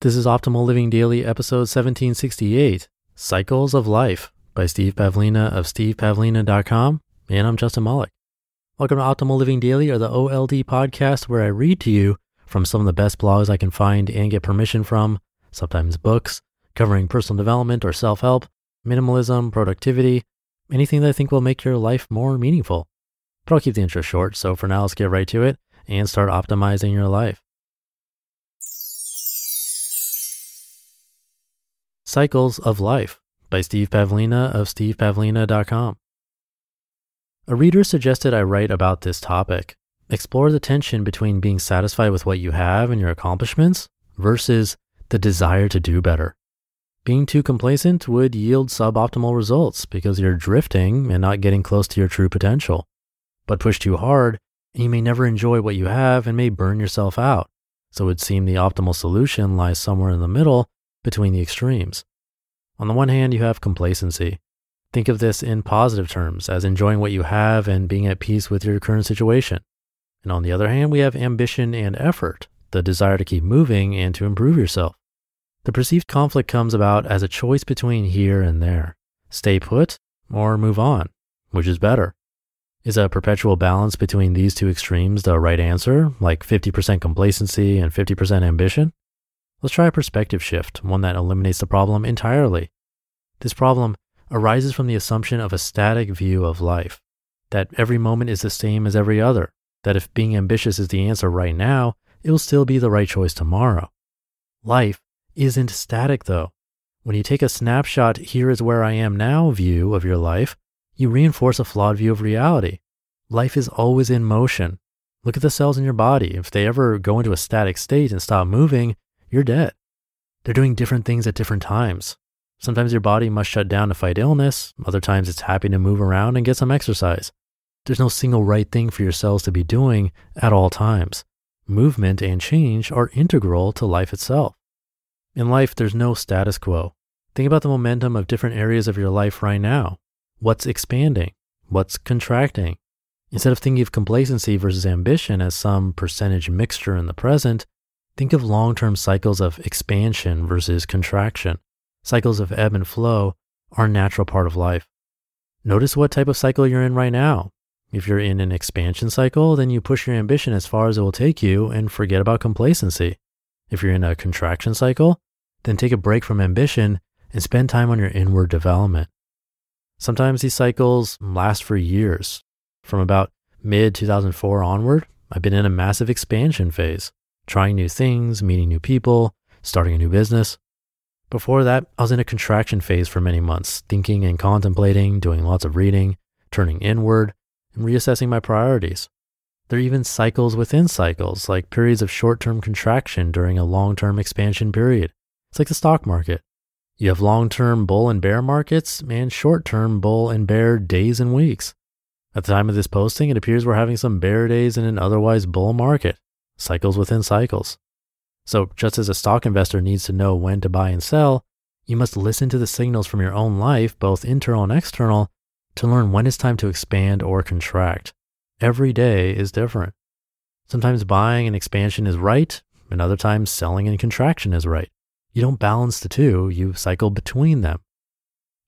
This is Optimal Living Daily, episode 1768 Cycles of Life by Steve Pavlina of stevepavlina.com. And I'm Justin Malik. Welcome to Optimal Living Daily, or the OLD podcast, where I read to you from some of the best blogs I can find and get permission from, sometimes books covering personal development or self help, minimalism, productivity, anything that I think will make your life more meaningful. But I'll keep the intro short, so for now, let's get right to it and start optimizing your life. Cycles of Life by Steve Pavlina of stevepavlina.com. A reader suggested I write about this topic. Explore the tension between being satisfied with what you have and your accomplishments versus the desire to do better. Being too complacent would yield suboptimal results because you're drifting and not getting close to your true potential. But push too hard, and you may never enjoy what you have and may burn yourself out. So it would seem the optimal solution lies somewhere in the middle between the extremes. On the one hand, you have complacency. Think of this in positive terms as enjoying what you have and being at peace with your current situation. And on the other hand, we have ambition and effort, the desire to keep moving and to improve yourself. The perceived conflict comes about as a choice between here and there. Stay put or move on, which is better? Is a perpetual balance between these two extremes the right answer, like 50% complacency and 50% ambition? Let's try a perspective shift, one that eliminates the problem entirely. This problem arises from the assumption of a static view of life, that every moment is the same as every other, that if being ambitious is the answer right now, it will still be the right choice tomorrow. Life isn't static though. When you take a snapshot, here is where I am now view of your life, you reinforce a flawed view of reality. Life is always in motion. Look at the cells in your body. If they ever go into a static state and stop moving, you're dead. They're doing different things at different times. Sometimes your body must shut down to fight illness. Other times it's happy to move around and get some exercise. There's no single right thing for your cells to be doing at all times. Movement and change are integral to life itself. In life, there's no status quo. Think about the momentum of different areas of your life right now. What's expanding? What's contracting? Instead of thinking of complacency versus ambition as some percentage mixture in the present, Think of long term cycles of expansion versus contraction. Cycles of ebb and flow are a natural part of life. Notice what type of cycle you're in right now. If you're in an expansion cycle, then you push your ambition as far as it will take you and forget about complacency. If you're in a contraction cycle, then take a break from ambition and spend time on your inward development. Sometimes these cycles last for years. From about mid 2004 onward, I've been in a massive expansion phase trying new things, meeting new people, starting a new business. Before that, I was in a contraction phase for many months, thinking and contemplating, doing lots of reading, turning inward, and reassessing my priorities. There are even cycles within cycles, like periods of short term contraction during a long term expansion period. It's like the stock market. You have long term bull and bear markets and short term bull and bear days and weeks. At the time of this posting, it appears we're having some bear days in an otherwise bull market cycles within cycles. So, just as a stock investor needs to know when to buy and sell, you must listen to the signals from your own life, both internal and external, to learn when it's time to expand or contract. Every day is different. Sometimes buying and expansion is right, and other times selling and contraction is right. You don't balance the two, you cycle between them.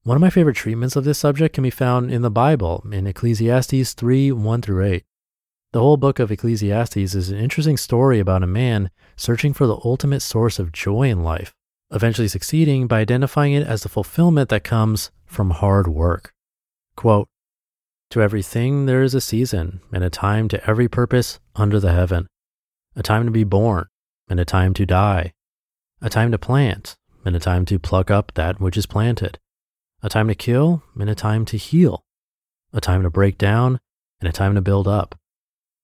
One of my favorite treatments of this subject can be found in the Bible in Ecclesiastes 3 1 through 8. The whole book of Ecclesiastes is an interesting story about a man searching for the ultimate source of joy in life, eventually succeeding by identifying it as the fulfillment that comes from hard work. Quote, To everything there is a season, and a time to every purpose under the heaven, a time to be born, and a time to die, a time to plant, and a time to pluck up that which is planted, a time to kill, and a time to heal, a time to break down, and a time to build up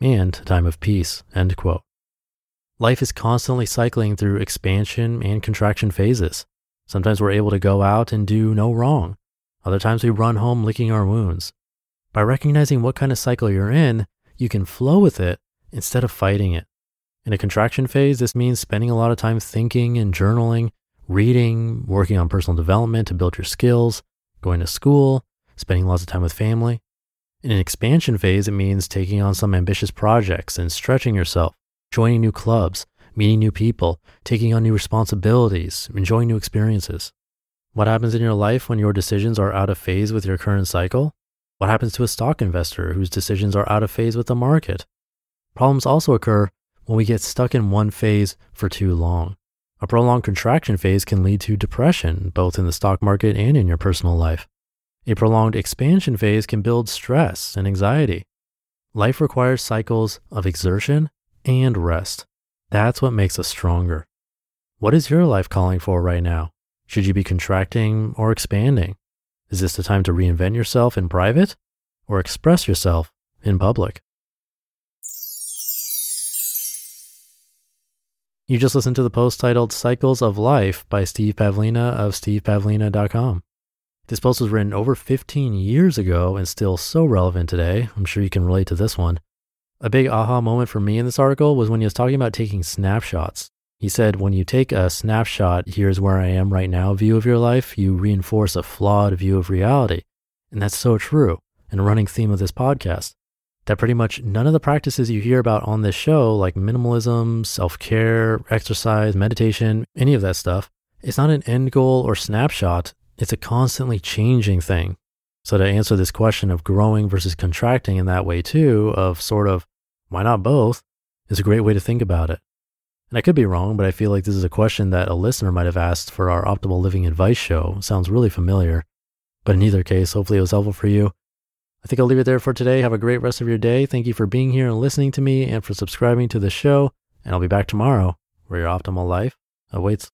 and a time of peace. End quote. Life is constantly cycling through expansion and contraction phases. Sometimes we're able to go out and do no wrong. Other times we run home licking our wounds. By recognizing what kind of cycle you're in, you can flow with it instead of fighting it. In a contraction phase, this means spending a lot of time thinking and journaling, reading, working on personal development to build your skills, going to school, spending lots of time with family. In an expansion phase, it means taking on some ambitious projects and stretching yourself, joining new clubs, meeting new people, taking on new responsibilities, enjoying new experiences. What happens in your life when your decisions are out of phase with your current cycle? What happens to a stock investor whose decisions are out of phase with the market? Problems also occur when we get stuck in one phase for too long. A prolonged contraction phase can lead to depression, both in the stock market and in your personal life. A prolonged expansion phase can build stress and anxiety. Life requires cycles of exertion and rest. That's what makes us stronger. What is your life calling for right now? Should you be contracting or expanding? Is this the time to reinvent yourself in private or express yourself in public? You just listened to the post titled Cycles of Life by Steve Pavlina of stevepavlina.com. This post was written over 15 years ago and still so relevant today. I'm sure you can relate to this one. A big aha moment for me in this article was when he was talking about taking snapshots. He said, when you take a snapshot, here's where I am right now view of your life, you reinforce a flawed view of reality. And that's so true, and a running theme of this podcast that pretty much none of the practices you hear about on this show, like minimalism, self care, exercise, meditation, any of that stuff, it's not an end goal or snapshot. It's a constantly changing thing. So, to answer this question of growing versus contracting in that way, too, of sort of why not both, is a great way to think about it. And I could be wrong, but I feel like this is a question that a listener might have asked for our optimal living advice show. Sounds really familiar. But in either case, hopefully it was helpful for you. I think I'll leave it there for today. Have a great rest of your day. Thank you for being here and listening to me and for subscribing to the show. And I'll be back tomorrow where your optimal life awaits.